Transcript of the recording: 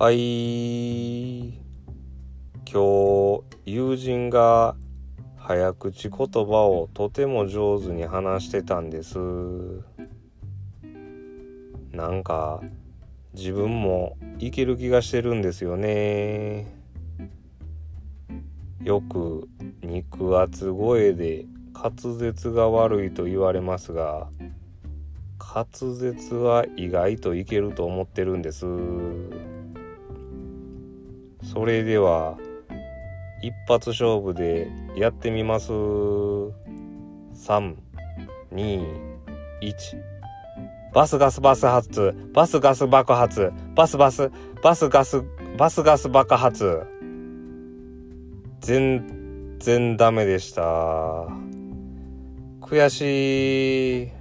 はい。今日、友人が早口言葉をとても上手に話してたんです。なんか、自分もいける気がしてるんですよね。よく肉厚声で滑舌が悪いと言われますが、滑舌は意外といけると思ってるんです。それでは一発勝負でやってみます。3、2、1。バスガスバス発、バスガス爆発、バスバス、バスガス、バスガス爆発。全然ダメでした。悔しい。